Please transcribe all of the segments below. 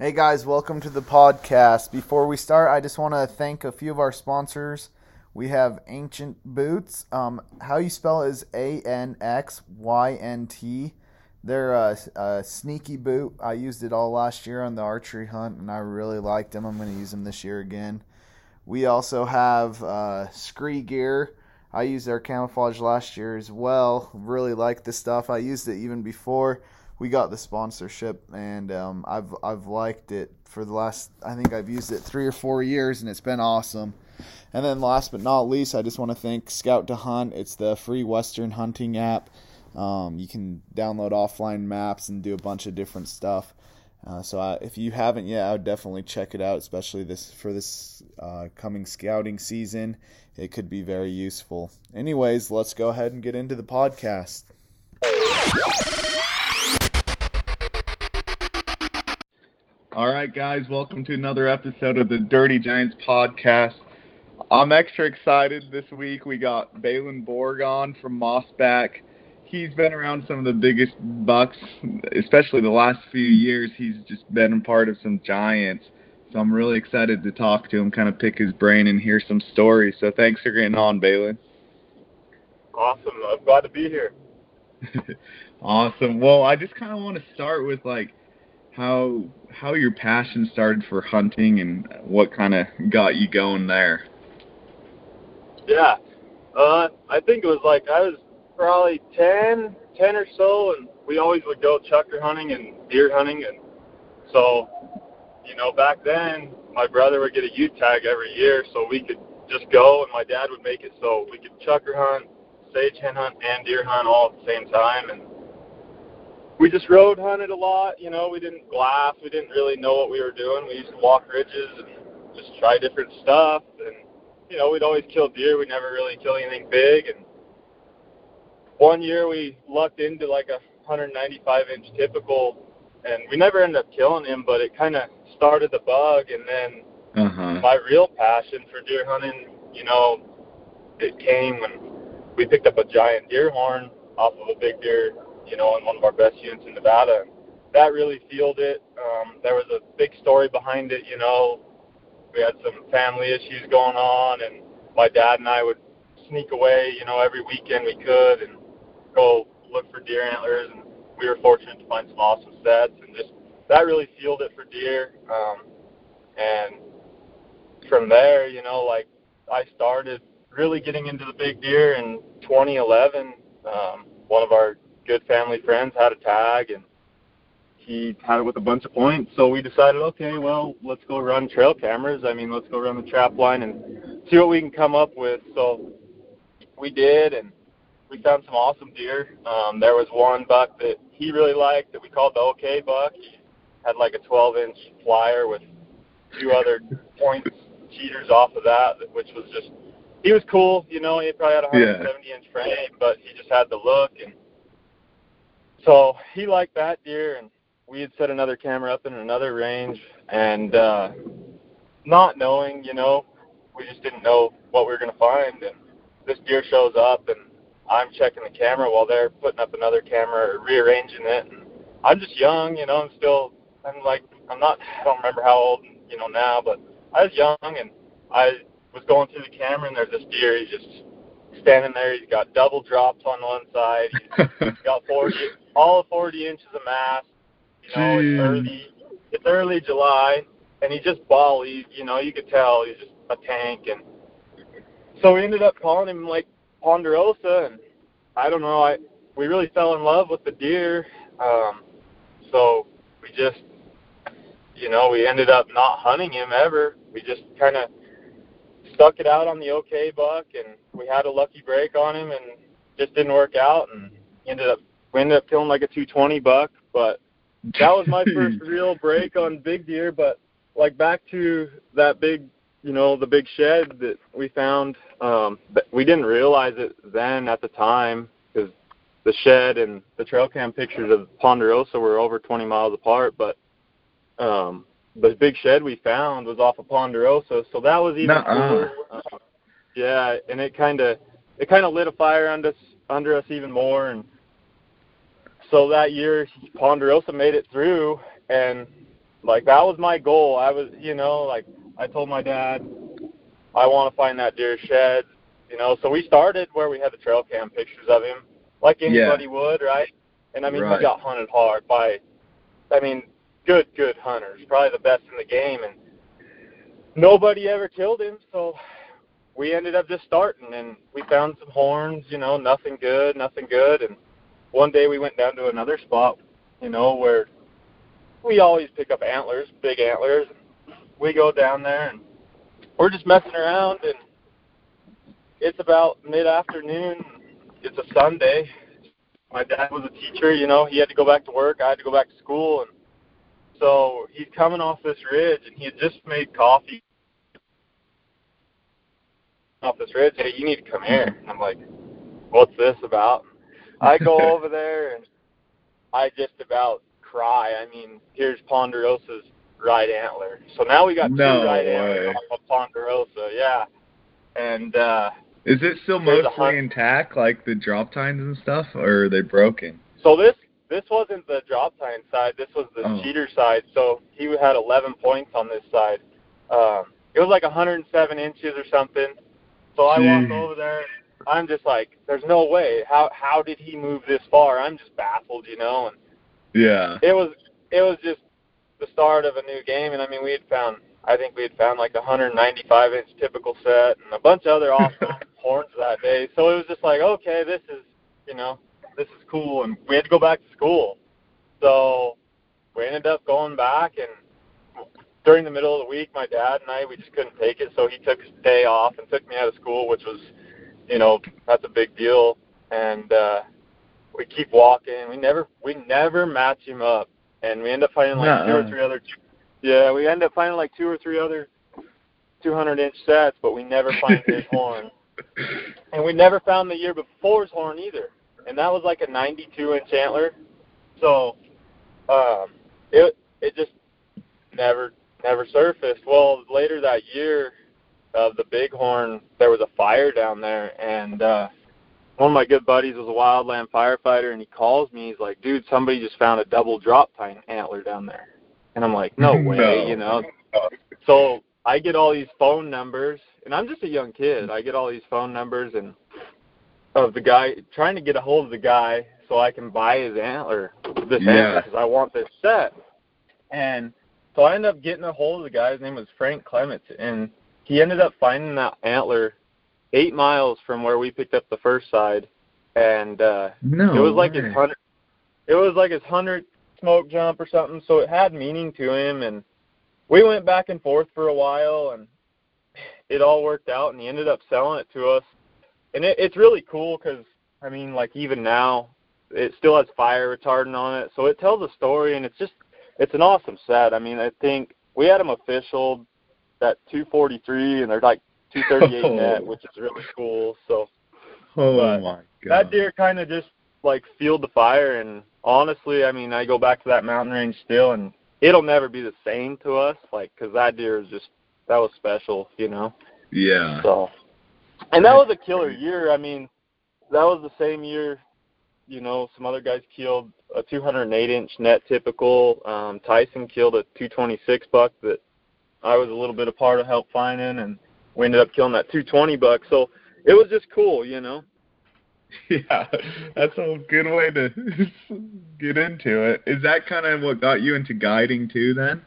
Hey guys, welcome to the podcast. Before we start, I just want to thank a few of our sponsors. We have Ancient Boots. Um, how you spell is A N X Y N T. They're a, a sneaky boot. I used it all last year on the archery hunt, and I really liked them. I'm going to use them this year again. We also have uh, Scree Gear. I used their camouflage last year as well. Really like the stuff. I used it even before we got the sponsorship, and um, I've I've liked it for the last. I think I've used it three or four years, and it's been awesome. And then last but not least, I just want to thank Scout to Hunt. It's the free Western hunting app. Um, you can download offline maps and do a bunch of different stuff. Uh, so I, if you haven't yet, I would definitely check it out, especially this for this uh, coming scouting season. It could be very useful. Anyways, let's go ahead and get into the podcast. All right, guys, welcome to another episode of the Dirty Giants podcast. I'm extra excited this week. We got Balin Borg on from Mossback. He's been around some of the biggest bucks, especially the last few years. He's just been a part of some giants. So I'm really excited to talk to him, kind of pick his brain and hear some stories. So thanks for getting on, Balin. Awesome. I'm glad to be here. awesome. Well, I just kind of want to start with like how how your passion started for hunting and what kind of got you going there. Yeah. Uh, I think it was like I was probably 10, 10 or so, and we always would go chukar hunting and deer hunting, and so, you know, back then my brother would get a U tag every year, so we could just go, and my dad would make it so we could chukar hunt, sage hen hunt, and deer hunt all at the same time, and we just road hunted a lot. You know, we didn't glass. We didn't really know what we were doing. We used to walk ridges and just try different stuff. And you know, we'd always kill deer. We never really kill anything big. And one year we lucked into like a 195 inch typical, and we never ended up killing him. But it kind of started the bug, and then uh-huh. my real passion for deer hunting, you know, it came when we picked up a giant deer horn off of a big deer you know, in one of our best units in Nevada. And that really fueled it. Um, there was a big story behind it, you know. We had some family issues going on, and my dad and I would sneak away, you know, every weekend we could and go look for deer antlers. And we were fortunate to find some awesome sets, and just that really fueled it for deer. Um, and from there, you know, like I started really getting into the big deer in 2011. Um, one of our good family friends had a tag and he had it with a bunch of points. So we decided, okay, well, let's go run trail cameras. I mean, let's go run the trap line and see what we can come up with. So we did, and we found some awesome deer. Um, there was one buck that he really liked that we called the OK buck. He had like a 12 inch flyer with two other points cheaters off of that, which was just he was cool. You know, he probably had a 170 yeah. inch frame, but he just had the look and so he liked that deer, and we had set another camera up in another range, and uh, not knowing, you know, we just didn't know what we were going to find. And this deer shows up, and I'm checking the camera while they're putting up another camera or rearranging it. And I'm just young, you know. I'm still, I'm like, I'm not, I don't remember how old, you know, now, but I was young, and I was going through the camera, and there's this deer. He's just standing there. He's got double drops on one side. He's got 40, all 40 inches of mass. You know, Jeez. it's early, it's early July, and he's just bally. You know, you could tell he's just a tank. And so we ended up calling him like Ponderosa, and I don't know. I we really fell in love with the deer. Um, so we just, you know, we ended up not hunting him ever. We just kind of stuck it out on the OK buck, and we had a lucky break on him, and just didn't work out, and ended up we ended up killing like a 220 buck. But that was my first real break on big deer. But like back to that big, you know, the big shed that we found. Um, we didn't realize it then at the time because the shed and the trail cam pictures of Ponderosa were over 20 miles apart, but um, the big shed we found was off of Ponderosa, so that was even cooler. Uh, yeah, and it kind of it kind of lit a fire under us under us even more, and so that year Ponderosa made it through, and like that was my goal. I was, you know, like I told my dad, I want to find that deer shed, you know. So we started where we had the trail cam pictures of him, like anybody Yeah. would, right? And I mean, Right. he got hunted hard by, I mean, good, good hunters, probably the best in the game, and nobody ever killed him. So we ended up just starting, and we found some horns, you know, nothing good, nothing good, and one day we went down to another spot, you know, where we always pick up antlers, big antlers. We go down there and we're just messing around and it's about mid afternoon. It's a Sunday. My dad was a teacher, you know, he had to go back to work, I had to go back to school and so he's coming off this ridge and he had just made coffee off this ridge, hey, you need to come here. And I'm like, What's this about? I go over there and I just about cry. I mean, here's Ponderosa's right antler. So now we got No two right way. antlers off of Ponderosa, yeah. And uh Is it still mostly intact, like the drop tines and stuff, or are they broken? so this this wasn't the drop tine side, this was the Oh. cheater side. So he had eleven points on this side. Um it was like 107 inches or something. So I walk Jeez. over there. I'm just like, there's no way. How how did he move this far? I'm just baffled, you know. And Yeah. it was it was just the start of a new game and I mean we had found I think we had found like a 195 inch typical set and a bunch of other awesome horns that day. So it was just like, okay, this is you know, this is cool and we had to go back to school. So we ended up going back and during the middle of the week my dad and I we just couldn't take it so he took a day off and took me out of school which was you know, that's a big deal and uh we keep walking. We never we never match him up, and we end up finding like two or three other. Yeah, we end up finding like two or three other 200 inch sets, but we never find his horn, and we never found the year before's horn either, and that was like a 92 inch antler. So, um, it it just never never surfaced. Well, later that year of the bighorn, there was a fire down there, and uh, one of my good buddies was a wildland firefighter, and he calls me. He's like, "Dude, somebody just found a double drop tine antler down there," and I'm like, "No way," No. you know. So I get all these phone numbers, and I'm just a young kid. I get all these phone numbers and of the guy trying to get a hold of the guy so I can buy his antler, this Yeah. antler, because I want this set. And so I ended up getting a hold of the guy. His name was Frank Clements, and he ended up finding that antler eight miles from where we picked up the first side, and uh, No. it was like way. his hundred. It was like his hundred smoke jump or something. So it had meaning to him, and we went back and forth for a while, and it all worked out. And he ended up selling it to us, and it, it's really cool because I mean, like even now, it still has fire retardant on it, so it tells a story, and it's just it's an awesome set. I mean, I think we had them official at 243, and they're like 238 Oh. net, which is really cool. So Oh but my god. that deer kind of just like fueled the fire and honestly i mean i go back to that mountain range still and it'll never be the same to us like because that deer is just that was special you know Yeah. so and that was a killer year i mean that was the same year you know some other guys killed a 208 inch net typical um tyson killed a 226 buck that i was a little bit a part of help finding and we ended up killing that 220 buck so it was just cool you know Yeah, that's a good way to get into it. Is that kind of what got you into guiding too? Then.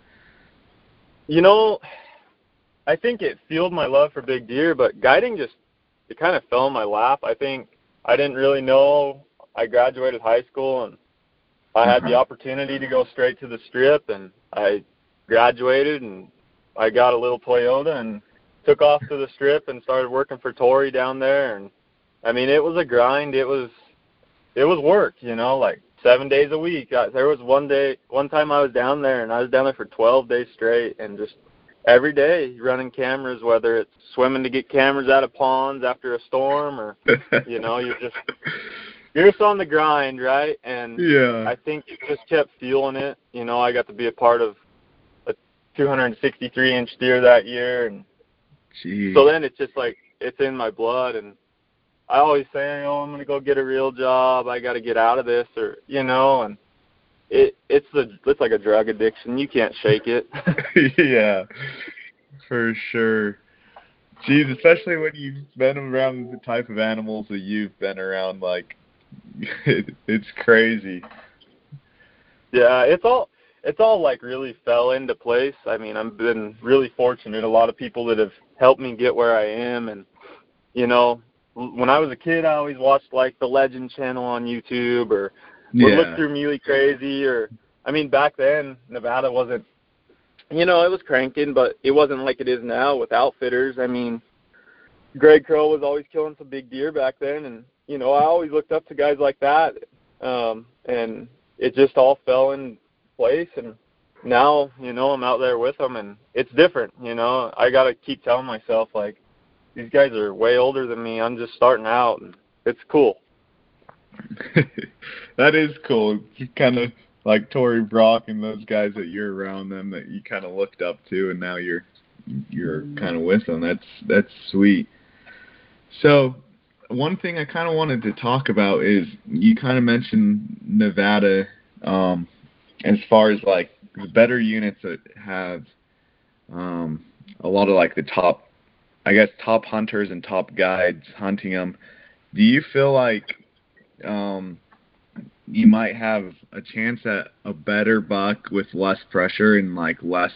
You know, I think it fueled my love for big deer, but guiding just it kind of fell in my lap. I think I didn't really know. I graduated high school and I had the Uh-huh. opportunity to go straight to the strip and I graduated and I got a little Toyota and took off to the strip and started working for Tory down there and I mean it was a grind. It was it was work, you know, like seven days a week. I, there was one day, one time I was down there, and I was down there for 12 days straight, and just every day running cameras, whether it's swimming to get cameras out of ponds after a storm, or you know, you're just you're just on the grind, right? And yeah. I think it just kept fueling it. You know, I got to be a part of a 263 inch deer that year, and Jeez. so then it's just like it's in my blood, and I always say, oh, I'm gonna go get a real job. I got to get out of this, or you know, and it it's the it's like a drug addiction. You can't shake it. yeah, for sure. Geez, especially when you've been around the type of animals that you've been around, like it, it's crazy. Yeah, it's all it's all like really fell into place. I mean, I've been really fortunate. A lot of people that have helped me get where I am, and you know, when I was a kid, I always watched like the Legend Channel on YouTube, or Yeah. would look through Muley Crazy, or I mean, back then Nevada wasn't, you know, it was cranking, but it wasn't like it is now with outfitters. I mean, Greg Crow was always killing some big deer back then, and you know, I always looked up to guys like that, um, and it just all fell in place. And now, you know, I'm out there with them, and it's different. You know, I got to keep telling myself like, these guys are way older than me. I'm just starting out, and it's cool. that is cool. Kind of like Tory Brock and those guys that you're around them that you kind of looked up to, and now you're you're kind of with them. That's that's sweet. So one thing I kind of wanted to talk about is you kind of mentioned Nevada um, as far as like the better units that have um, a lot of like the top, I guess top hunters and top guides hunting them. Do you feel like um, you might have a chance at a better buck with less pressure and like less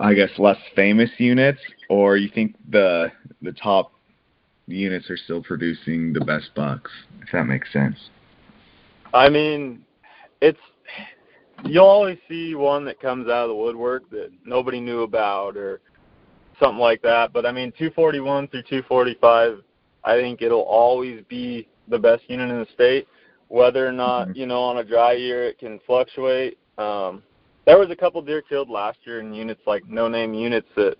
I guess less famous units or you think the the top units are still producing the best bucks if that makes sense. I mean, it's you'll always see one that comes out of the woodwork that nobody knew about or something like that. But I mean, 241 through 245, I think it'll always be the best unit in the state. Whether or not Mhm. you know on a dry year it can fluctuate. Um, there was a couple deer killed last year in units like no name units that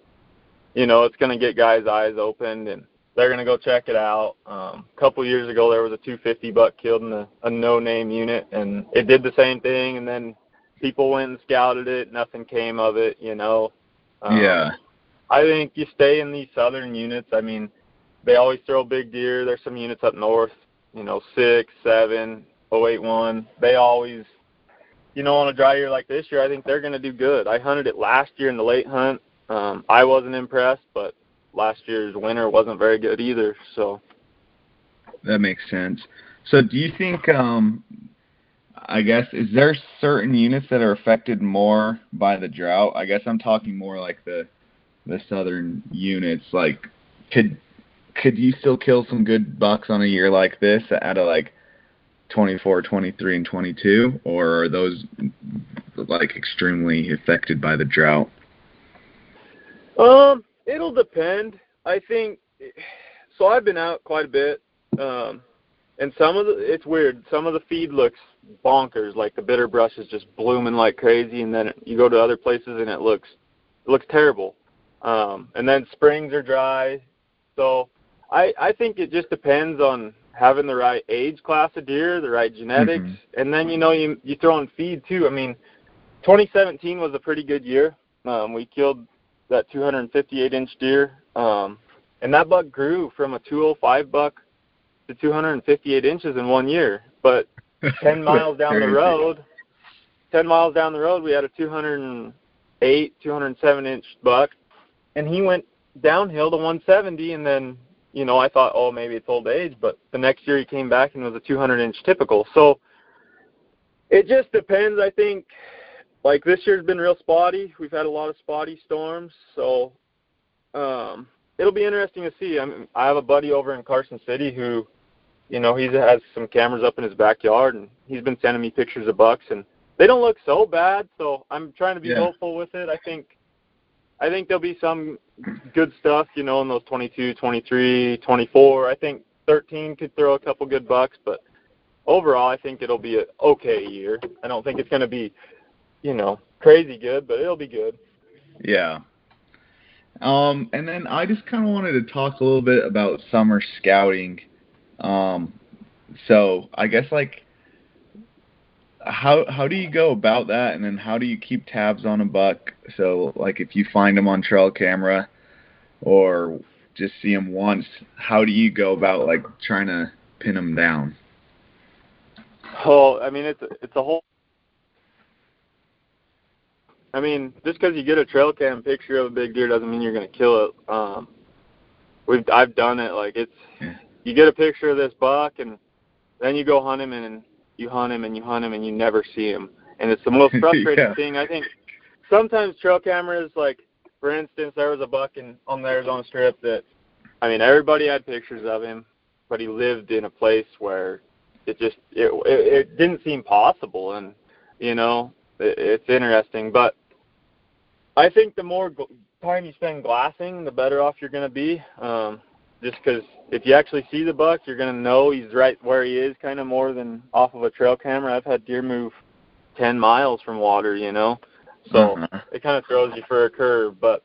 you know it's going to get guys' eyes opened and they're going to go check it out. Um, a couple years ago, there was a 250 buck killed in a, a no-name unit, and it did the same thing. And then people went and scouted it. Nothing came of it. You know. Um, yeah. I think you stay in these southern units. I mean, they always throw big deer. There's some units up north. You know, six, seven, oh eight one. They always, you know, on a dry year like this year, I think they're going to do good. I hunted it last year in the late hunt. Um, I wasn't impressed, but last year's winter wasn't very good either. So That makes sense. So do you think um I guess is there certain units that are affected more by the drought? I guess I'm talking more like the the southern units like could could you still kill some good bucks on a year like this out of like 24, 23 and 22 or are those like extremely affected by the drought? Um, it'll depend. I think so. I've been out quite a bit, um, and some of the it's weird. Some of the feed looks bonkers, like the bitter brush is just blooming like crazy, and then you go to other places and it looks it looks terrible. Um, and then springs are dry, so I I think it just depends on having the right age class of deer, the right genetics, Mhm. and then you know you you throw in feed too. I mean, 2017 was a pretty good year. Um, we killed that 258 inch deer. Um, and that buck grew from a 205 buck to 258 inches in one year. But 10 miles down the road, 10 miles down the road, we had a 208, 207 inch buck, and he went downhill to 170. And then, you know, I thought, oh, maybe it's old age. But the next year he came back and was a 200 inch typical. So it just depends. I think like this year's been real spotty. We've had a lot of spotty storms, so um, it'll be interesting to see. I mean, I have a buddy over in Carson City who, you know, he has some cameras up in his backyard, and he's been sending me pictures of bucks, and they don't look so bad. So I'm trying to be Yeah. hopeful with it. I think, I think there'll be some good stuff, you know, in those 22, 23, 24. I think 13 could throw a couple good bucks, but overall, I think it'll be a okay year. I don't think it's going to be you know, crazy good, but it'll be good. Yeah. Um, and then I just kind of wanted to talk a little bit about summer scouting. Um, so I guess like how how do you go about that, and then how do you keep tabs on a buck? So like if you find him on trail camera, or just see him once, how do you go about like trying to pin him down? Oh, I mean, it's it's a whole. I mean, just because you get a trail cam picture of a big deer doesn't mean you're gonna kill it. Um, we've I've done it. Like it's Yeah. you get a picture of this buck and then you go hunt him and you hunt him and you hunt him and you never see him. And it's the most frustrating Yeah. thing. I think sometimes trail cameras, like for instance, there was a buck in on the Arizona Strip that, I mean, everybody had pictures of him, but he lived in a place where it just it it, it didn't seem possible. And you know, it, it's interesting, but I think the more gl- time you spend glassing, the better off you're going to be. Um, just because if you actually see the buck, you're going to know he's right where he is, kind of more than off of a trail camera. I've had deer move 10 miles from water, you know, so Uh-huh. it kind of throws you for a curve. But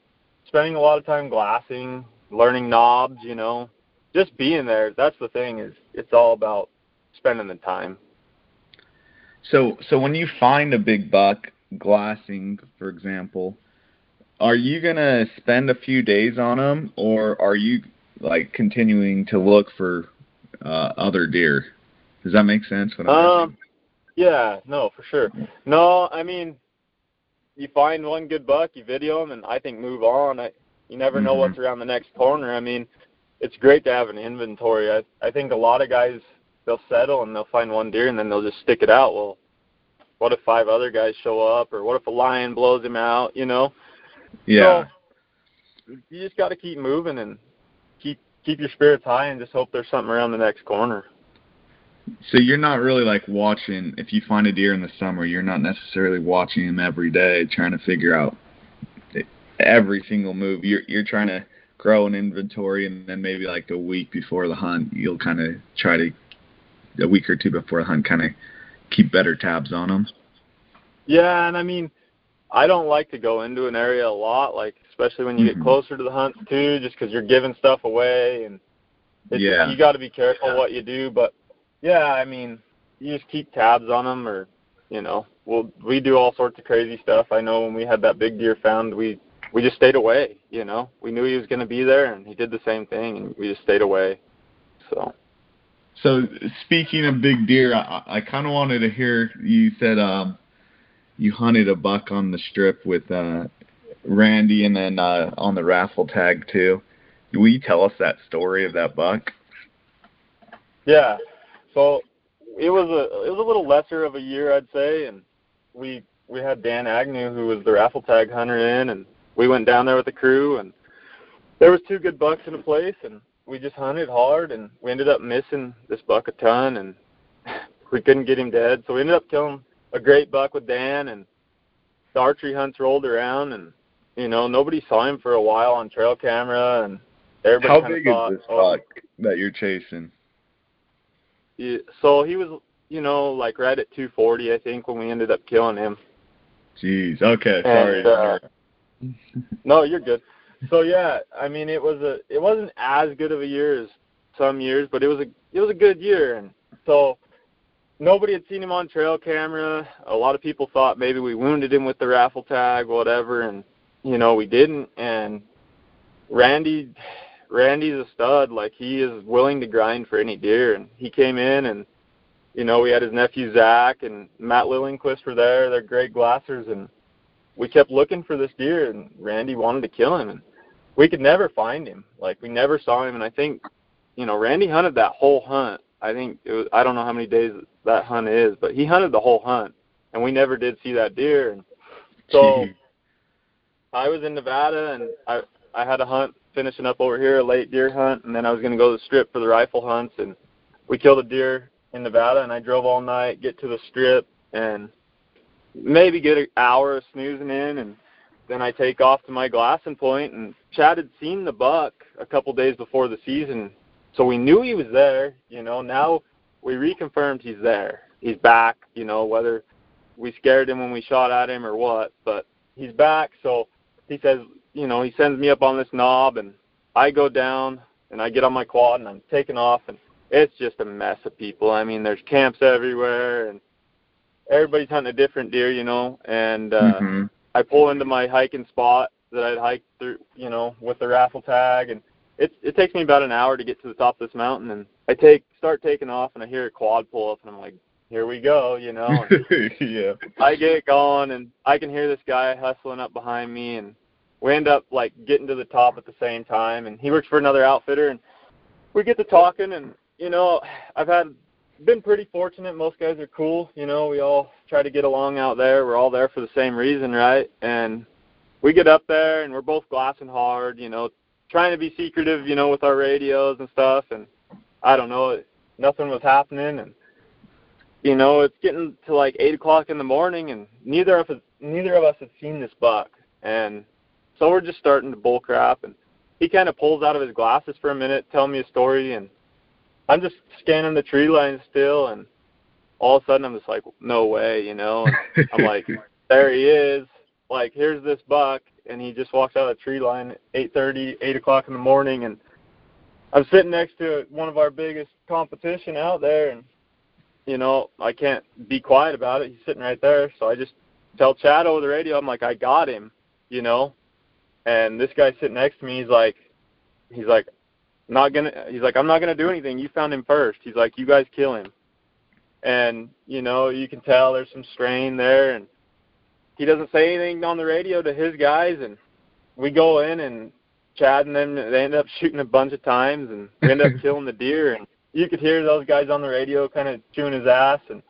spending a lot of time glassing, learning knobs, you know, just being there. That's the thing is it's all about spending the time. So so when you find a big buck glassing, for example, are you gonna spend a few days on them, or are you like continuing to look for uh, other deer? Does that make sense? What I'm Um, yeah, no, for sure. No, I mean, you find one good buck, you video him, and I think move on. I, you never know Mhm. what's around the next corner. I mean, it's great to have an inventory. I, I think a lot of guys they'll settle and they'll find one deer and then they'll just stick it out. Well, what if five other guys show up, or what if a lion blows him out? You know, yeah. so you just got to keep moving and keep your spirits high and just hope there's something around the next corner. So you're not really like watching. If you find a deer in the summer, you're not necessarily watching him every day, trying to figure out every single move. You're you're trying to grow an inventory, and then maybe like a week before the hunt, you'll kind of try to a week or two before the hunt, kind of keep better tabs on them. Yeah, and I mean, I don't like to go into an area a lot, like especially when you Mhm. get closer to the hunts too, just because you're giving stuff away and it's, Yeah. you got to be careful what you do. But yeah, I mean, you just keep tabs on them, or you know, we'll we do all sorts of crazy stuff. I know when we had that big deer found, we we just stayed away. You know, we knew he was going to be there, and he did the same thing, and we just stayed away. So. So speaking of big deer, I, I kind of wanted to hear you said um, you hunted a buck on the strip with uh, Randy, and then uh, on the raffle tag too. Will you tell us that story of that buck? Yeah. So it was a it was a little lesser of a year, I'd say, and we we had Dan Agnew who was the raffle tag hunter in, and we went down there with the crew, and there was two good bucks in a place, and we just hunted hard, and we ended up missing this buck a ton, and we couldn't get him dead, so we ended up killing a great buck with Dan, and the archery hunts rolled around, and you know nobody saw him for a while on trail camera, and everybody How big thought, is this oh, buck that you're chasing? Yeah, so he was, you know, like right at 240, I think, when we ended up killing him. Jeez. Okay. Sorry. And, uh, no, you're good. So yeah, I mean, it was a, it wasn't as good of a year as some years, but it was a, it was a good year, and so nobody had seen him on trail camera. A lot of people thought maybe we wounded him with the raffle tag, whatever, and you know we didn't. And Randy, Randy's a stud. Like he is willing to grind for any deer, and he came in and you know we had his nephew Zach and Matt Lillingquist were there. They're great glassers, and we kept looking for this deer, and Randy wanted to kill him, and we could never find him. Like we never saw him, and I think you know Randy hunted that whole hunt. I think it was I don't know how many days that hunt is, but he hunted the whole hunt, and we never did see that deer. And so I was in Nevada, and I I had a hunt finishing up over here, a late deer hunt, and then I was going to go to the strip for the rifle hunts, and we killed a deer in Nevada, and I drove all night, get to the strip, and maybe get an hour of snoozing in, and then I take off to my glassing point, and Chad had seen the buck a couple days before the season, so we knew he was there. You know, now we reconfirmed he's there. He's back. You know, whether we scared him when we shot at him or what, but he's back. So he says, you know, he sends me up on this knob, and I go down and I get on my quad and I'm taking off, and it's just a mess of people. I mean, there's camps everywhere, and everybody's hunting a different deer, you know, and uh, Mhm. I pull into my hiking spot that I'd hiked through, you know, with the raffle tag, and it it takes me about an hour to get to the top of this mountain, and I take start taking off, and I hear a quad pull up, and I'm like, here we go, you know. yeah. I get going and I can hear this guy hustling up behind me and we end up like getting to the top at the same time and he works for another outfitter and we get to talking and you know, I've had been pretty fortunate. Most guys are cool, you know, we all try to get along out there. We're all there for the same reason, right? And we get up there and we're both glassing hard, you know, trying to be secretive, you know, with our radios and stuff and I don't know, nothing was happening and you know, it's getting to like eight o'clock in the morning, and neither of us neither of us had seen this buck, and so we're just starting to bull crap, and he kind of pulls out of his glasses for a minute, telling me a story, and I'm just scanning the tree line still, and all of a sudden I'm just like, no way, you know, and I'm like, there he is, like here's this buck, and he just walks out of the tree line at eight thirty, eight o'clock in the morning, and I'm sitting next to one of our biggest competition out there, and you know, I can't be quiet about it. He's sitting right there. So I just tell Chad over the radio, I'm like, I got him, you know. And this guy sitting next to me, he's like, he's like, not gonna. He's like, I'm not gonna do anything. You found him first. He's like, you guys kill him. And you know, you can tell there's some strain there, and he doesn't say anything on the radio to his guys, and we go in and Chad and them they end up shooting a bunch of times, and we end up killing the deer, and you could hear those guys on the radio kind of chewing his ass, and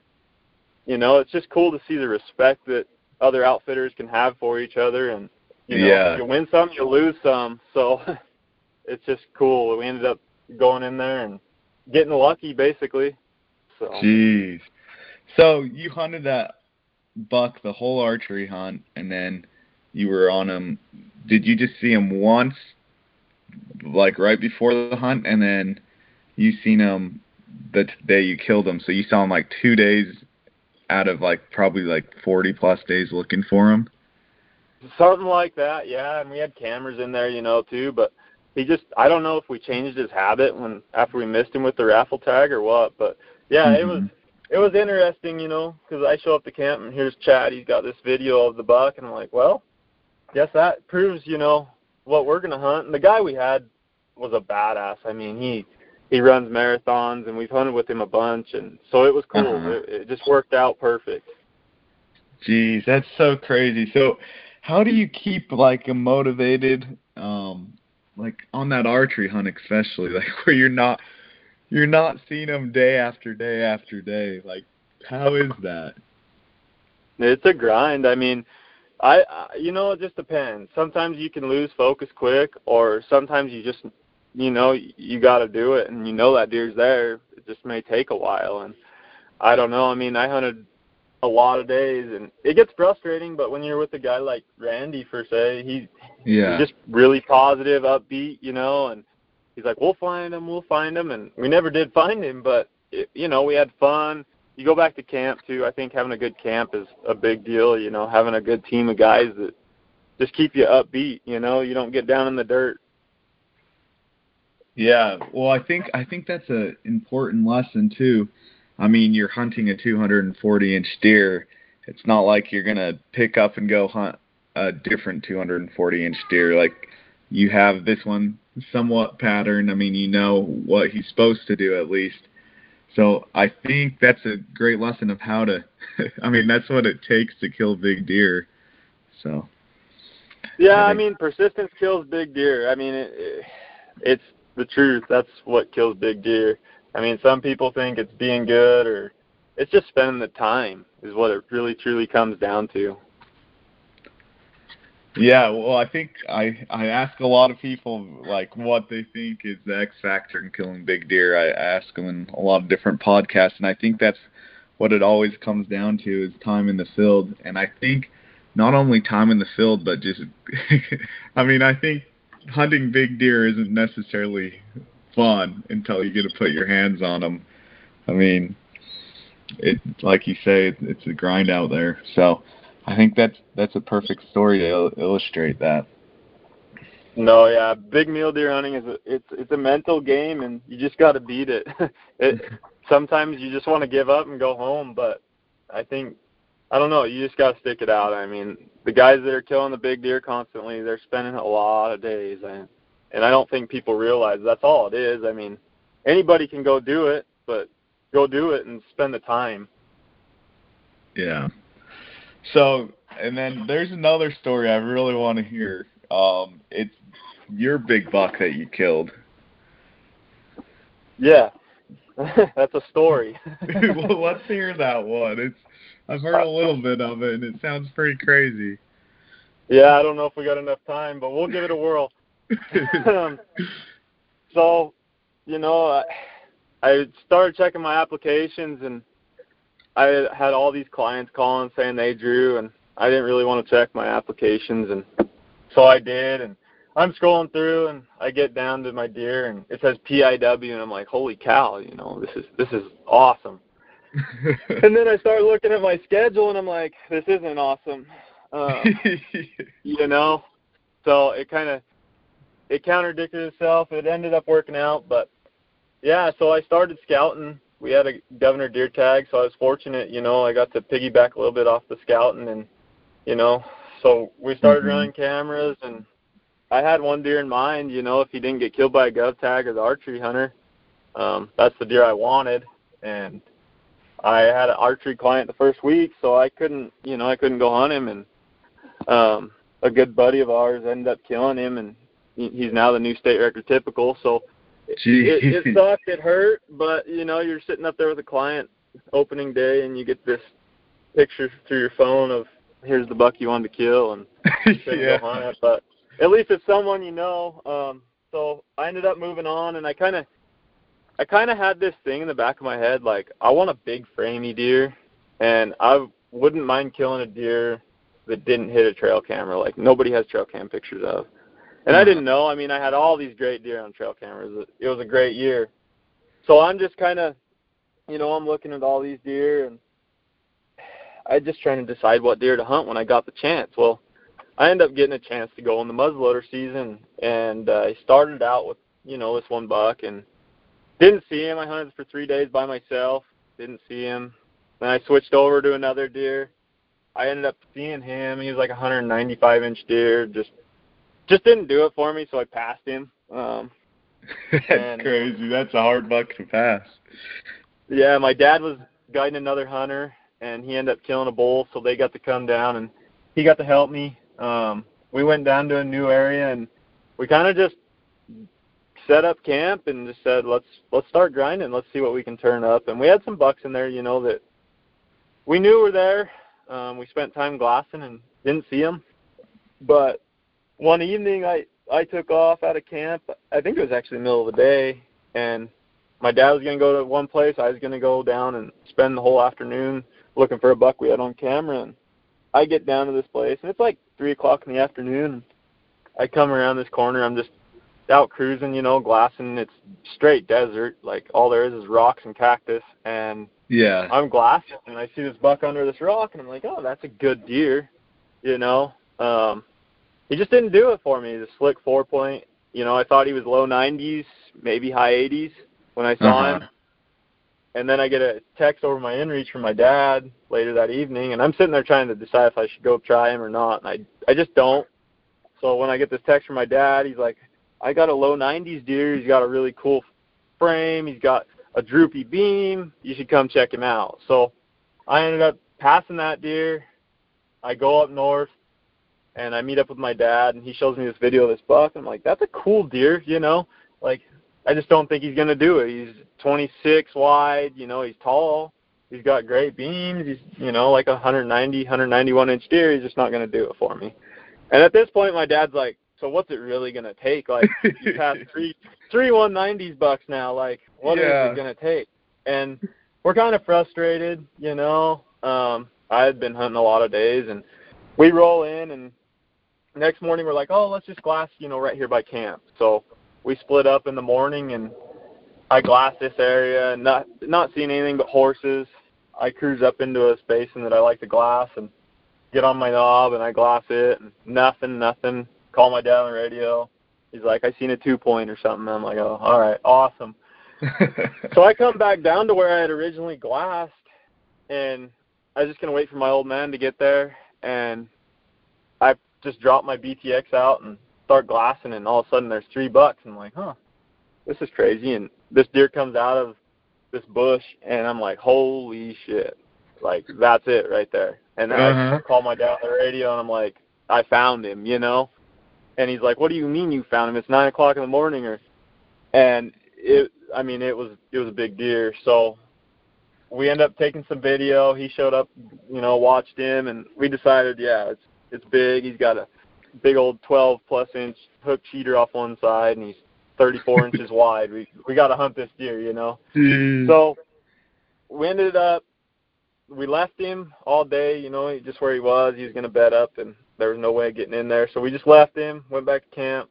you know, it's just cool to see the respect that other outfitters can have for each other, and you know, Yeah. you win some, you lose some, so it's just cool. We ended up going in there and getting lucky, basically. So Jeez. So you hunted that buck the whole archery hunt, and then you were on him. Did you just see him once, like right before the hunt, and then you seen him the t- day you killed him? So you saw him like two days out of like probably like forty plus days looking for him. Something like that, yeah. And we had cameras in there, you know, too. But he just, I don't know if we changed his habit when after we missed him with the raffle tag or what. But yeah, it mm-hmm. was. It was interesting, you know, because I show up to camp and here's Chad. He's got this video of the buck, and I'm like, well, guess that proves, you know, what we're gonna hunt. And the guy we had was a badass. I mean, he he runs marathons, and we've hunted with him a bunch, and so it was cool. Uh-huh. It, it just worked out perfect. Jeez, that's so crazy. So, how do you keep like a motivated, um, like on that archery hunt, especially like where you're not, you're not seeing them day after day after day. Like, how is that? It's a grind. I mean, I, I you know it just depends. Sometimes you can lose focus quick, or sometimes you just you know you got to do it, and you know that deer's there. It just may take a while, and I don't know. I mean, I hunted a lot of days, and it gets frustrating. But when you're with a guy like Randy, for say, he Yeah. he's just really positive, upbeat, you know, and he's like, "We'll find him, we'll find him," and we never did find him, but it, you know, we had fun. You go back to camp too. I think having a good camp is a big deal. You know, having a good team of guys that just keep you upbeat. You know, you don't get down in the dirt. Yeah, well, I think I think that's a important lesson too. I mean, you're hunting a 240 inch deer. It's not like you're gonna pick up and go hunt a different 240 inch deer. Like you have this one somewhat patterned. I mean, you know what he's supposed to do at least. So I think that's a great lesson of how to. I mean, that's what it takes to kill big deer. So Yeah, I I mean, persistence kills big deer. I mean, it, it, it's the truth. That's what kills big deer. I mean, some people think it's being good or it's just spending the time is what it really truly comes down to. Yeah, well, I think I I ask a lot of people like what they think is the X factor in killing big deer. I ask them in a lot of different podcasts, and I think that's what it always comes down to is time in the field. And I think not only time in the field, but just I mean, I think hunting big deer isn't necessarily fun until you get to put your hands on them. I mean, it like you say, it, it's a grind out there. So. I think that's that's a perfect story to il- illustrate that. No, yeah, big mule deer hunting is a, it's it's a mental game, and you just got to beat it. it. Sometimes you just want to give up and go home, but I think I don't know. You just got to stick it out. I mean, the guys that are killing the big deer constantly, they're spending a lot of days, and and I don't think people realize that's all it is. I mean, anybody can go do it, but go do it and spend the time. Yeah. So, and then there's another story I really want to hear. Um, it's your big buck that you killed. Yeah, that's a story. well, let's hear that one. It's I've heard a little bit of it, and it sounds pretty crazy. Yeah, I don't know if we got enough time, but we'll give it a whirl. um, so, you know, I, I started checking my applications, and I had all these clients calling saying they drew, and I didn't really want to check my applications, and so I did, and I'm scrolling through, and I get down to my deer, and it says PIW, and I'm like, holy cow, you know, this is this is awesome. and then I start looking at my schedule, and I'm like, this isn't awesome. Um, you know, so it kind of it contradicted itself. It ended up working out, but yeah. So I started scouting. We had a governor deer tag, so I was fortunate. You know, I got to piggyback a little bit off the scouting, and you know, so we started Mhm. running cameras, and I had one deer in mind. You know, if he didn't get killed by a gov tag or the archery hunter, um, that's the deer I wanted, and I had an archery client the first week, so I couldn't, you know, I couldn't go hunt him, and um, a good buddy of ours ended up killing him, and he's now the new state record typical. So it, it sucked, it hurt, but you know, you're sitting up there with a client opening day, and you get this picture through your phone of here's the buck you wanted to kill, and yeah. go hunt it, but at least it's someone you know. Um, so I ended up moving on, and I kind of, I kind of had this thing in the back of my head, like I want a big framey deer, and I wouldn't mind killing a deer that didn't hit a trail camera, like nobody has trail cam pictures of. And I Uh-huh. didn't know. I mean, I had all these great deer on trail cameras. It- It was a great year. So I'm just kind of, you know, I'm looking at all these deer, and I just trying to decide what deer to hunt when I got the chance. Well, I ended up getting a chance to go in the muzzleloader season, and uh, I started out with you know this one buck, and didn't see him. I hunted for three days by myself, didn't see him. Then I switched over to another deer. I ended up seeing him. He was like a 195 inch deer. Just just didn't do it for me, so I passed him. Um, That's And- crazy. That's a hard buck to pass. Yeah, my dad was guiding another hunter, and he ended up killing a bull, so they got to come down, and he got to help me. Um, we went down to a new area, and we kind of just set up camp and just said, let's let's start grinding, let's see what we can turn up. And we had some bucks in there, you know, that we knew were there. Um, we spent time glassing and didn't see them, but one evening I I took off out of camp. I think it was actually the middle of the day, and my dad was gonna go to one place. I was gonna go down and spend the whole afternoon looking for a buck we had on camera. And I get down to this place, and it's like three o'clock in the afternoon. And I come around this corner. I'm just out cruising, you know, glassing. It's straight desert. Like all there is is rocks and cactus, and Yeah. I'm glassing, and I see this buck under this rock, and I'm like, oh, that's a good deer, you know. Um, he just didn't do it for me. The slick four point, you know, I thought he was low 90s, maybe high 80s when I saw Uh-huh. him. And then I get a text over my inReach from my dad later that evening, and I'm sitting there trying to decide if I should go try him or not, and I I just don't. So when I get this text from my dad, he's like, I got a low 90s deer. He's got a really cool frame. He's got a droopy beam. You should come check him out. So I ended up passing that deer. I go up north and I meet up with my dad and he shows me this video of this buck. I'm like, that's a cool deer, you know? Like I just don't think he's gonna do it. He's 26 wide, you know, he's tall. He's got great beams. He's, you know, like a 190, 191 inch deer. He's just not gonna do it for me. And at this point, my dad's like, so what's it really gonna take? Like you passed three three 190s bucks now. Like what is Yeah. it gonna take? And we're kind of frustrated, you know. Um, I had been hunting a lot of days, and we roll in, and next morning we're like, oh, let's just glass, you know, right here by camp. So we split up in the morning, and I glass this area, and not not seeing anything but horses. I cruise up into a basin that I like to glass, and get on my knob, and I glass it, and nothing, nothing. Call my dad on the radio. He's like, I seen a two point or something. I'm like, oh, all right, awesome. So I come back down to where I had originally glassed, and I was just gonna wait for my old man to get there, and I just drop my BTX out and start glassing, and all of a sudden there's three bucks. I'm like, huh, this is crazy. And this deer comes out of this bush, and I'm like, holy shit. Like that's it right there. And then Uh-huh. I call my dad on the radio and I'm like, I found him, you know. And he's like, What do you mean you found him? It's nine o'clock in the morning, or and it. I mean, it was it was a big deer. So we end up taking some video. He showed up, you know, watched him, and we decided, yeah, it's it's big. He's got a big old 12 plus inch hook cheater off one side, and he's 34 inches wide. We we got to hunt this deer, you know. So we ended up we left him all day, you know, just where he was. He was gonna bed up and there was no way of getting in there. So we just left him, went back to camp.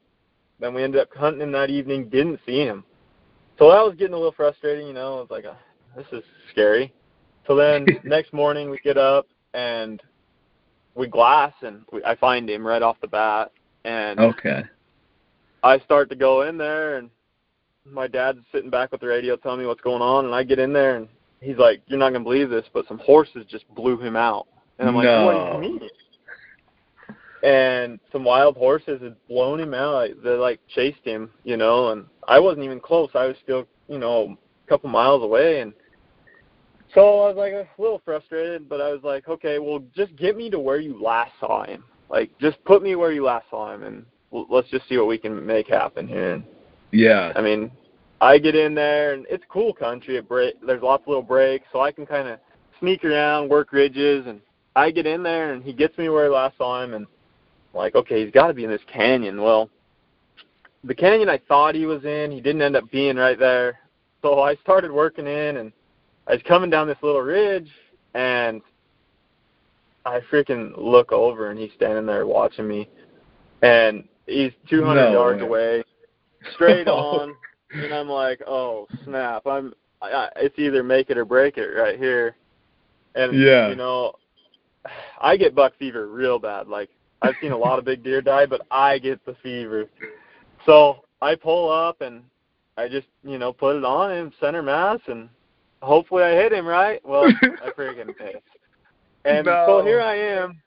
Then we ended up hunting him that evening, didn't see him. So that was getting a little frustrating, you know. I was like, uh, this is scary. So then next morning we get up and we glass and we, I find him right off the bat and okay. I start to go in there, and my dad's sitting back with the radio telling me what's going on, and I get in there, and he's like, "You're not gonna believe this, but some horses just blew him out." And I'm like, No. "What do you mean?" And some wild horses had blown him out. They like chased him, you know, and I wasn't even close. I was still, you know, a couple miles away, and so I was like a little frustrated, but I was like, okay, well, just get me to where you last saw him. Like, just put me where you last saw him, and let's just see what we can make happen here. Yeah. I mean, I get in there, and it's cool country. It break, there's lots of little breaks, so I can kind of sneak around, work ridges, and I get in there, and he gets me where I last saw him, and I'm like, okay, he's got to be in this canyon. Well, the canyon I thought he was in, he didn't end up being right there. So I started working in, and I was coming down this little ridge, and I freaking look over, and he's standing there watching me, and he's 200 No yards way. away, straight on, and I'm like, oh snap! I'm, I, I, it's either make it or break it right here, and Yeah. you know, I get buck fever real bad. Like I've seen a lot of big deer die, but I get the fever. So I pull up and I just, you know, put it on him center mass and hopefully I hit him right. Well, I freaking missed. And No. so here I am.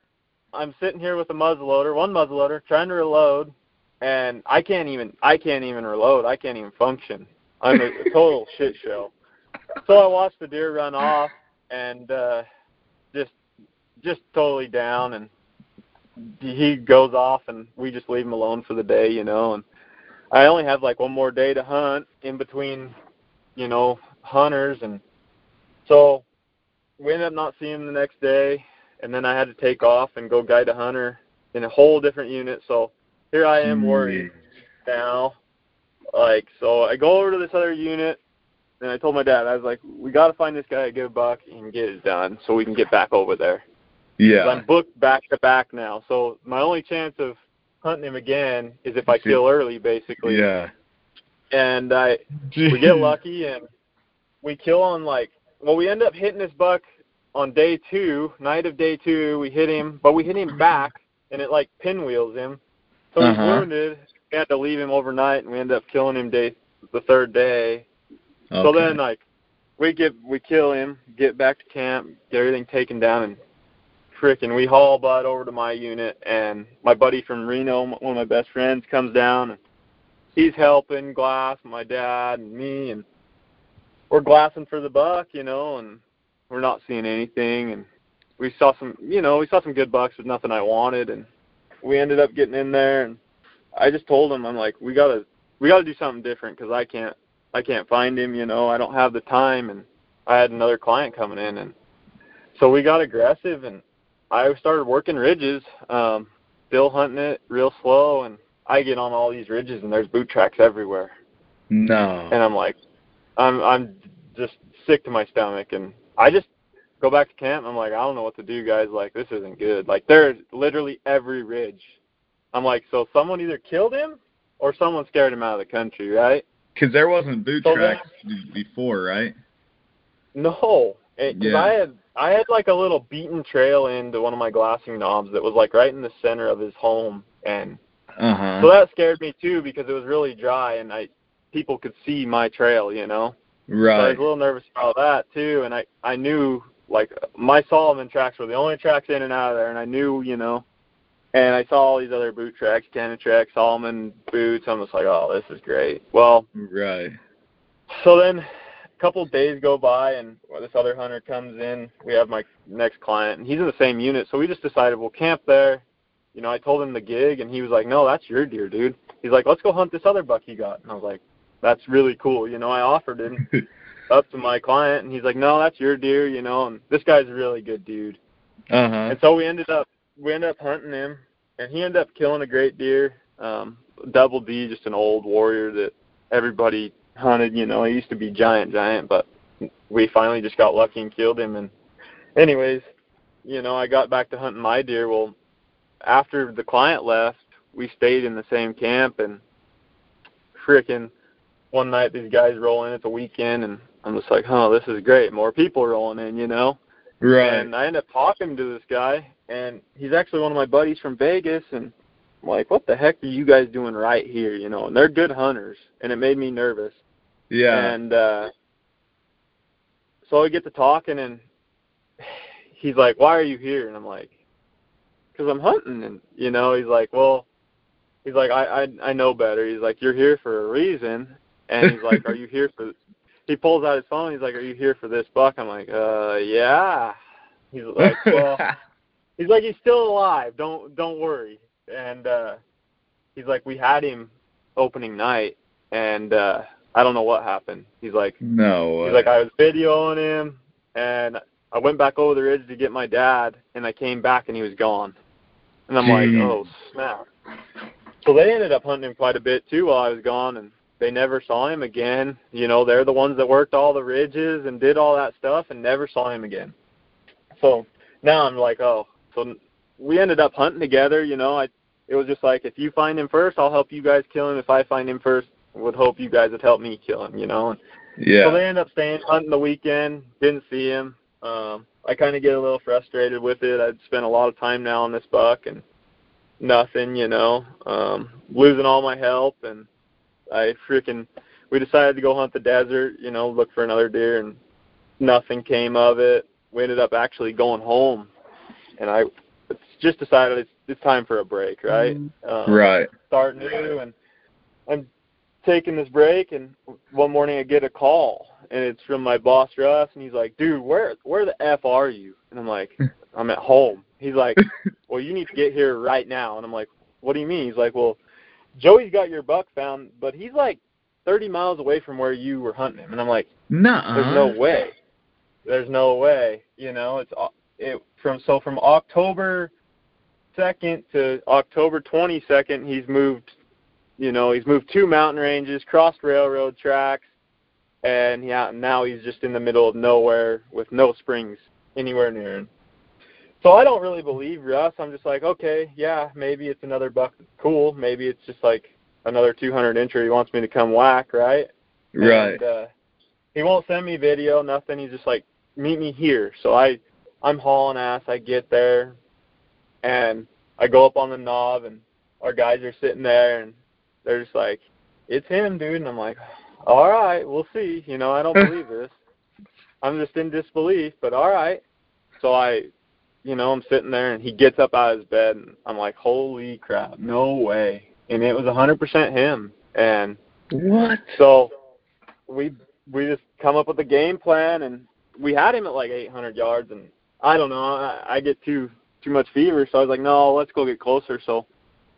I'm sitting here with a muzzleloader, one muzzleloader, trying to reload, and I can't even I can't even reload. I can't even function. I'm a, a total shit show. So I watched the deer run off and uh just just totally down and he goes off and we just leave him alone for the day, you know, and I only have like one more day to hunt in between, you know, hunters and so we ended up not seeing him the next day and then I had to take off and go guide a hunter in a whole different unit. So here I am mm-hmm. worried now. Like so I go over to this other unit and I told my dad, I was like, We gotta find this guy a good buck and get it done so we can get back over there. Yeah. I'm booked back to back now. So my only chance of hunting him again is if I kill early basically. Yeah. And I we get lucky and we kill on like well we end up hitting this buck on day two, night of day two, we hit him but we hit him back and it like pinwheels him. So he's Uh-huh. wounded. We had to leave him overnight and we ended up killing him day the third day. So then like we get we kill him, get back to camp, get everything taken down and frickin' we haul butt over to my unit and my buddy from Reno, one of my best friends, comes down and he's helping glass my dad and me and we're glassing for the buck, you know, and we're not seeing anything and we saw some you know, we saw some good bucks but nothing I wanted and we ended up getting in there and I just told him I'm like we got to we got to do something different cuz I can't I can't find him, you know, I don't have the time and I had another client coming in and so we got aggressive and I started working ridges, um, still hunting it real slow and I get on all these ridges and there's boot tracks everywhere. no. And I'm like I'm I'm just sick to my stomach and I just go back to camp and I'm like, I don't know what to do guys, like this isn't good. Like there's literally every ridge. I'm like, so someone either killed him or someone scared him out of the country, right? Because there wasn't boot So then- tracks before, right? No, because Yeah. I had I had like a little beaten trail into one of my glassing knobs that was like right in the center of his home, and Uh huh. so that scared me too because it was really dry and I people could see my trail, you know. So I was a little nervous about that too, and I I knew like my Salomon tracks were the only tracks in and out of there, and I knew you know, and I saw all these other boot tracks, Cannon tracks, Salomon boots. I'm just like, oh, this is great. Well, Right. so then a couple of days go by, and this other hunter comes in. We have my next client, and he's in the same unit, so we just decided we'll camp there. You know, I told him the gig, and he was like, "No, that's your deer, dude." He's like, "Let's go hunt this other buck he got," and I was like, "That's really cool." You know, I offered him up to my client, and he's like, "No, that's your deer," you know. And this guy's a really good dude. Uh huh. And so we ended up we ended up hunting him, and he ended up killing a great deer, um, double D, just an old warrior that everybody hunted. You know, he used to be giant, giant, but we finally just got lucky and killed him. And anyways, you know, I got back to hunting my deer. Well, after the client left, we stayed in the same camp, and frickin' one night these guys roll in. It's a weekend, and I'm just like, oh, this is great. More people rolling in, you know. Right. And I end up talking to this guy, and he's actually one of my buddies from Vegas, and I'm like, what the heck are you guys doing right here, you know? And they're good hunters, and it made me nervous. yeah. And uh so I get to talking, and he's like, why are you here? And I'm like, because I'm hunting, and you know, he's like, well, he's like, I I I know better. He's like, you're here for a reason, and he's like, are you here for? He pulls out his phone. He's like, are you here for this buck? I'm like, uh, yeah. He's like, well, he's like, he's still alive. Don't don't worry. And uh he's like, we had him opening night, and uh I don't know what happened. He's like, no. He's like, I was videoing him, and I went back over the ridge to get my dad, and I came back and he was gone. And I'm like, oh snap. So they ended up hunting him quite a bit too while I was gone, and they never saw him again. You know, they're the ones that worked all the ridges and did all that stuff, and never saw him again. So now I'm like, oh, so we ended up hunting together. You know, I it was just like if you find him first, I'll help you guys kill him. If I find him first, would hope you guys would help me kill him. You know. And yeah. so they end up staying hunting the weekend. Didn't see him. Um, I kind of get a little frustrated with it. I'd spent a lot of time now on this buck and nothing, you know, um, losing all my help. And I freaking, we decided to go hunt the desert, you know, look for another deer, and nothing came of it. We ended up actually going home, and I just decided it's it's time for a break, right? Um, right. start new and I'm taking this break and one morning I get a call and it's from my boss Russ and he's like, Dude, where where the F are you? And I'm like, I'm at home. He's like, Well you need to get here right now and I'm like, What do you mean? He's like, Well, Joey's got your buck found, but he's like thirty miles away from where you were hunting him and I'm like, Nuh There's no way. There's no way. You know, it's it from so from October second to October twenty second he's moved you know, he's moved two mountain ranges, crossed railroad tracks, and yeah, now he's just in the middle of nowhere with no springs anywhere near him. So I don't really believe Russ. I'm just like, okay, yeah, maybe it's another buck. Cool. Maybe it's just like another 200 incher he wants me to come whack, right? Right. And, uh, he won't send me video, nothing. He's just like, meet me here. So I, I'm hauling ass. I get there, and I go up on the knob, and our guys are sitting there, and they're just like, it's him, dude. And I'm like, all right, we'll see. You know, I don't believe this. I'm just in disbelief, but all right. So I, you know, I'm sitting there, and he gets up out of his bed, and I'm like, holy crap, no way. And it was 100% him. And what? so we we just come up with a game plan, and we had him at like 800 yards, and I don't know, I, I get too too much fever, so I was like, no, let's go get closer. So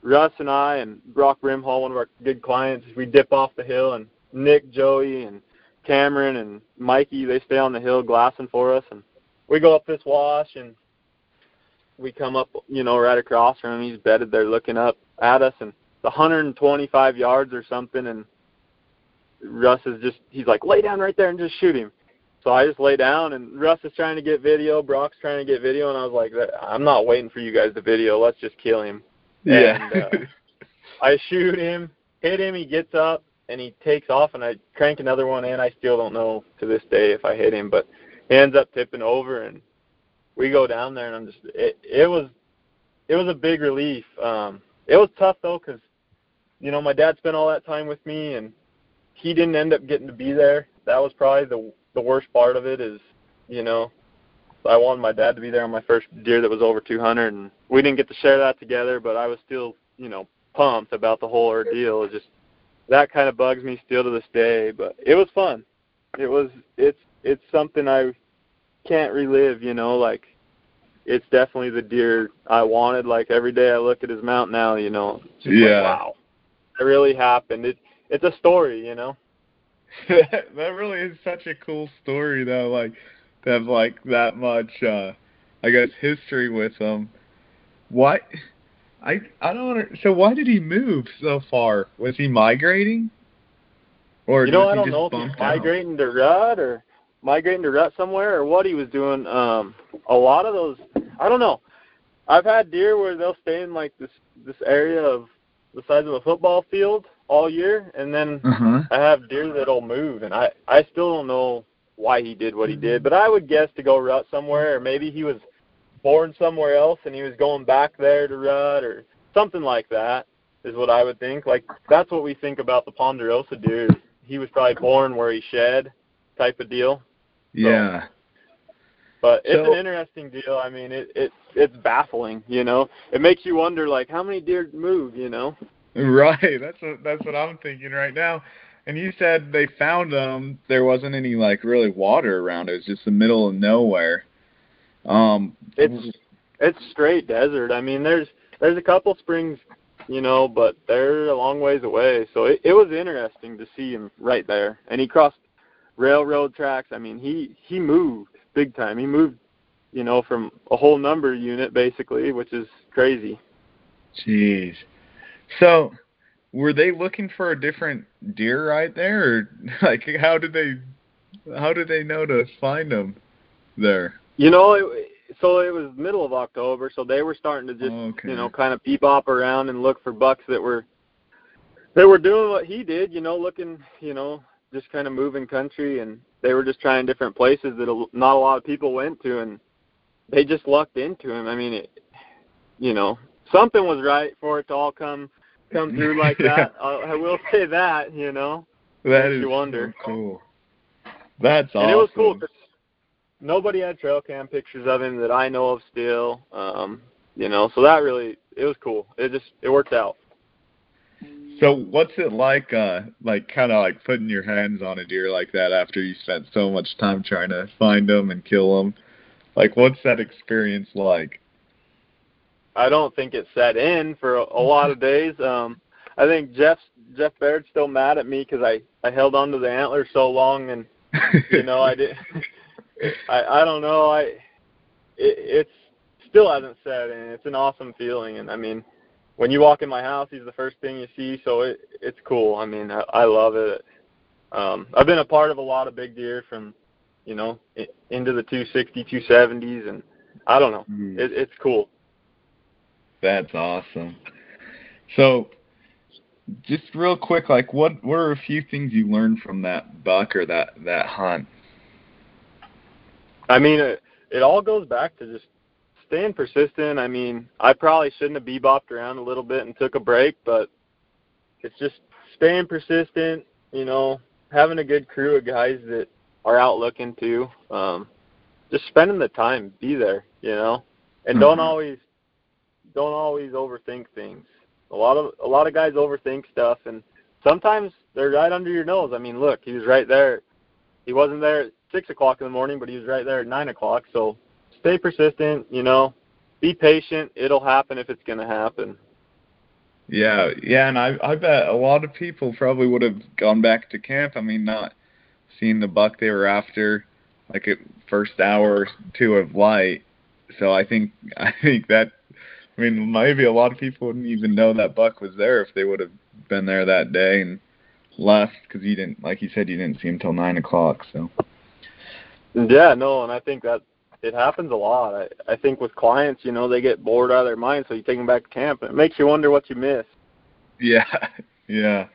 Russ and I and Brock Brimhall, one of our good clients, we dip off the hill, and Nick, Joey, and Cameron and Mikey, they stay on the hill glassing for us, and we go up this wash, and we come up, you know, right across from him. He's bedded there looking up at us, and it's 125 yards or something, and Russ is just, he's like, lay down right there and just shoot him. So I just lay down, and Russ is trying to get video, Brock's trying to get video, and I was like, I'm not waiting for you guys to video. Let's just kill him. Yeah. And, uh, I shoot him, hit him, he gets up, and he takes off, and I crank another one in. I still don't know to this day if I hit him, but he ends up tipping over, and we go down there, and I'm just it. It was it was a big relief. Um, it was tough though, because you know my dad spent all that time with me, and he didn't end up getting to be there. That was probably the the worst part of it. Is you know I wanted my dad to be there on my first deer that was over 200, and we didn't get to share that together. But I was still, you know, pumped about the whole ordeal. It just that kind of bugs me still to this day. But it was fun. it was it's it's something I can't relive. You know, like it's definitely the deer I wanted. Like every day I look at his mount now, you know, just Yeah. like, wow, it really happened. It it's a story, you know. that really is such a cool story though like to have like that much uh i guess history with him why i i don't under, so why did he move so far was he migrating or you know, I don't know if he's bumped out? migrating to rut or migrating to rut somewhere or what he was doing. Um, a lot of those, I don't know. I've had deer where they'll stay in like this this area of the size of a football field all year, and then uh-huh I have deer that'll move, and I I still don't know why he did what he did, but I would guess to go rut somewhere, or maybe he was born somewhere else and he was going back there to rut, or something like that is what I would think. Like that's what we think about the Ponderosa deer. He was probably born where he shed, type of deal. Yeah But it's So- an interesting deal. I mean, it it it's baffling. You know, it makes you wonder like how many deer move. You know. right that's what that's what i'm thinking right now and you said they found them there wasn't any like really water around it was just the middle of nowhere um It's it's straight desert. I mean, there's there's a couple springs, you know, but they're a long ways away. So it, it was interesting to see him right there, and he crossed railroad tracks. I mean, he he moved big time. He moved, you know, from a whole number unit basically, which is crazy. Jeez. So, were they looking for a different deer right there, or like how did they, how did they know to find them there? You know, it, so it was middle of October, so they were starting to just Okay. you know kind of bebop around and look for bucks that were they were doing what he did. You know, looking you know just kind of moving country, and they were just trying different places that a, not a lot of people went to, and they just lucked into him. I mean, it, you know, something was right for it to all come come through like Yeah. that. I, I will say that. You know. That Makes is you wonder. so cool. That's awesome. And it was cool because nobody had trail cam pictures of him that I know of still. Um, you know, so that really it was cool. It just it worked out. So, what's it like, uh, like kind of like putting your hands on a deer like that after you spent so much time trying to find them and kill them? Like, what's that experience like? I don't think it set in for a, a lot of days. Um, I think Jeff Jeff Baird's still mad at me because I I held onto the antler so long and you know I did. I I don't know. I it, it's still hasn't set in. It's an awesome feeling, and I mean, when you walk in my house, he's the first thing you see. So it it's cool. I mean, I, I love it. Um, I've been a part of a lot of big deer from, you know, into the 260, 270s, and I don't know. Mm. It, it's cool. That's awesome. So, just real quick, like, what what are a few things you learned from that buck or that that hunt? I mean, it, it all goes back to just staying persistent. I mean, I probably shouldn't have bebopped around a little bit and took a break, but it's just staying persistent. You know, having a good crew of guys that are out looking too. Um, just spending the time, be there. You know, and don't Mhm. always don't always overthink things. A lot of a lot of guys overthink stuff, and sometimes they're right under your nose. I mean, look, he was right there. He wasn't there at six o'clock in the morning, but he was right there at nine o'clock. So stay persistent. You know, be patient. It'll happen if it's going to happen. Yeah, yeah, and I I bet a lot of people probably would have gone back to camp. I mean, not seeing the buck they were after, like at first hour or two of light. So I think I think that I mean maybe a lot of people wouldn't even know that buck was there if they would have been there that day and left because you didn't like you said you didn't see him till nine o'clock. So Yeah, no, and I think that it happens a lot. I I think with clients, you know, they get bored out of their mind, so you take them back to camp, and it makes you wonder what you missed. yeah, yeah.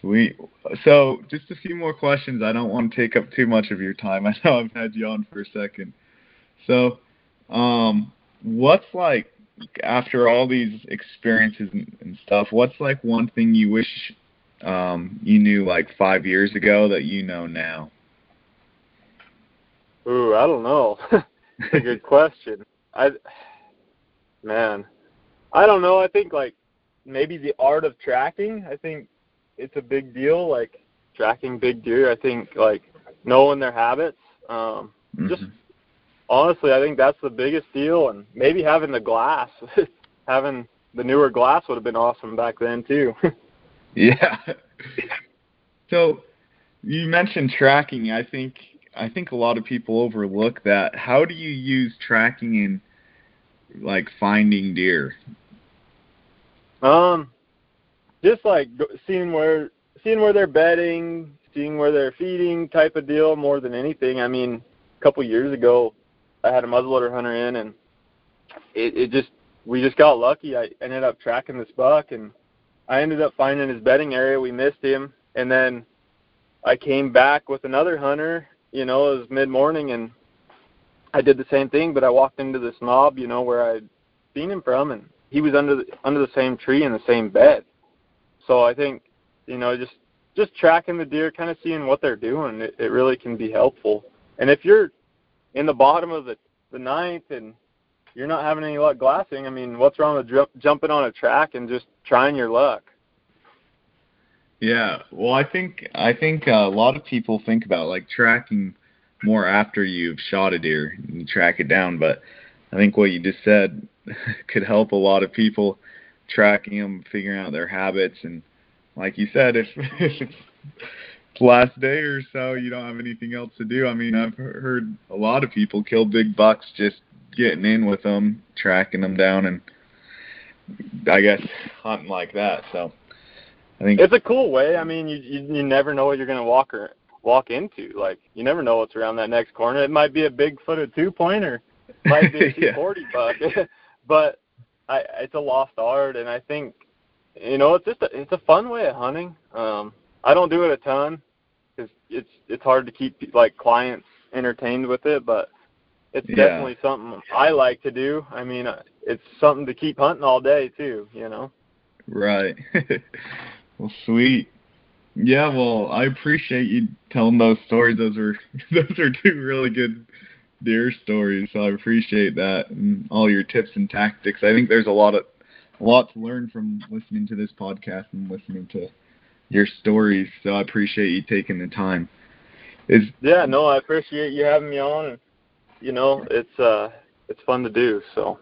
Sweet. So, just a few more questions. I don't want to take up too much of your time. I know I've had you on for a second. So, um, what's like after all these experiences and, stuff? What's like one thing you wish um, you knew like five years ago that you know now? Ooh, I don't know. That's a good question. I, man, I don't know. I think like maybe the art of tracking. I think it's a big deal. Like tracking big deer. I think like knowing their habits. Um, just Mhm. honestly, I think that's the biggest deal, and maybe having the glass, having the newer glass would have been awesome back then too. Yeah. So you mentioned tracking. I think I think a lot of people overlook that. How do you use tracking in like finding deer? um, just like seeing where seeing where they're bedding, seeing where they're feeding, type of deal more than anything. I mean, a couple years ago, I had a muzzleloader hunter in, and it, it just we just got lucky. I ended up tracking this buck, and I ended up finding his bedding area. We missed him, and then I came back with another hunter. You know, it was mid morning, and I did the same thing, but I walked into this knob, you know, where I'd seen him from, and he was under the under the same tree in the same bed. So I think, you know, just just tracking the deer, kind of seeing what they're doing, it, it really can be helpful. And if you're in the bottom of the the ninth and you're not having any luck glassing, I mean, what's wrong with jump, jumping on a track and just trying your luck? Yeah. Well, I think I think uh, a lot of people think about like tracking more after you've shot a deer and you track it down, but I think what you just said could help a lot of people tracking them, figuring out their habits, and like you said, if, if it's last day or so, you don't have anything else to do. I mean, I've heard a lot of people kill big bucks just getting in with them, tracking them down, and I guess hunting like that. So I think It's a cool way. I mean, you you, you never know what you're gonna walk or walk into. Like you never know what's around that next corner. It might be a big footed two pointer, might be a Yeah. 240 buck, but I it's a lost art, and I think you know it's just a, it's a fun way of hunting. Um, I don't do it a ton because it's it's hard to keep like clients entertained with it, but it's Yeah. definitely something I like to do. I mean, uh, it's something to keep hunting all day too. You know. Right. well, sweet. Yeah, well, I appreciate you telling those stories. Those are those are two really good deer stories. So I appreciate that and all your tips and tactics. I think there's a lot of a lot to learn from listening to this podcast and listening to your stories. So I appreciate you taking the time. Is Yeah, no, I appreciate you having me on, you know, it's uh, it's fun to do. So,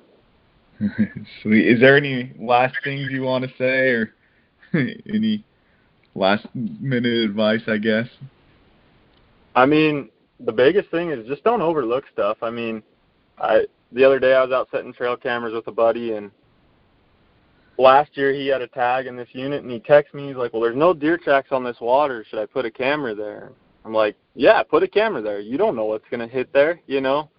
sweet. Is there any last things you want to say or any last minute advice? I guess. I mean, the biggest thing is just don't overlook stuff. I mean, I the other day I was out setting trail cameras with a buddy, and last year he had a tag in this unit, and he texted me. He's like, "Well, there's no deer tracks on this water. Should I put a camera there?" I'm like, "Yeah, put a camera there. You don't know what's gonna hit there, you know."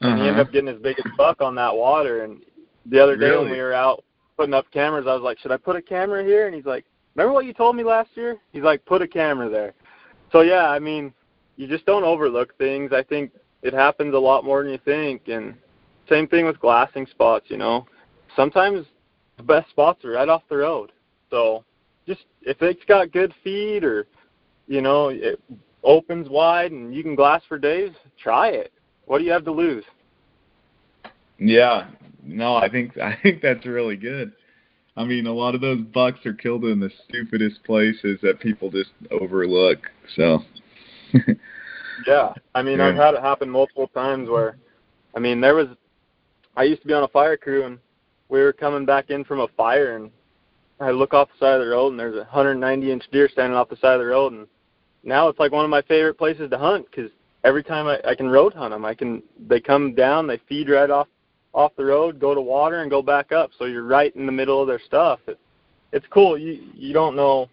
and he ended Uh-huh. up getting his biggest buck on that water. And the other day when we were out putting up cameras, I was like, "Should I put a camera here?" And he's like, "Remember what you told me last year?" He's like, "Put a camera there." So yeah, I mean, you just don't overlook things. I think it happens a lot more than you think. And same thing with glassing spots. You know, sometimes the best spots are right off the road. So just if it's got good feed or you know it opens wide and you can glass for days, try it. What do you have to lose? Yeah. No, I think I think that's really good. I mean, a lot of those bucks are killed in the stupidest places that people just overlook. So. Yeah, I mean, I've had it happen multiple times where, I mean, there was, I used to be on a fire crew and we were coming back in from a fire and I look off the side of the road and there's a 190 inch deer standing off the side of the road and now it's like one of my favorite places to hunt because every time I, I can road hunt them, I can they come down, they feed right off off the road, go to water and go back up, so you're right in the middle of their stuff. It, it's cool. You you don't know,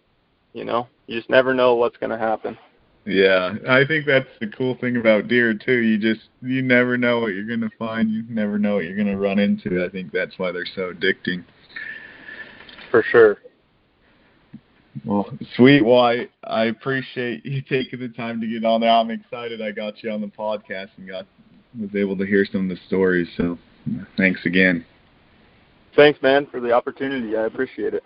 you know, you just never know what's gonna happen. Yeah, I think that's the cool thing about deer too. You just you never know what you're gonna find. You never know what you're gonna run into. I think that's why they're so addicting. For sure. Well, sweet. Well, I, I appreciate you taking the time to get on there. I'm excited I got you on the podcast and got was able to hear some of the stories. So, thanks again. Thanks, man, for the opportunity. I appreciate it.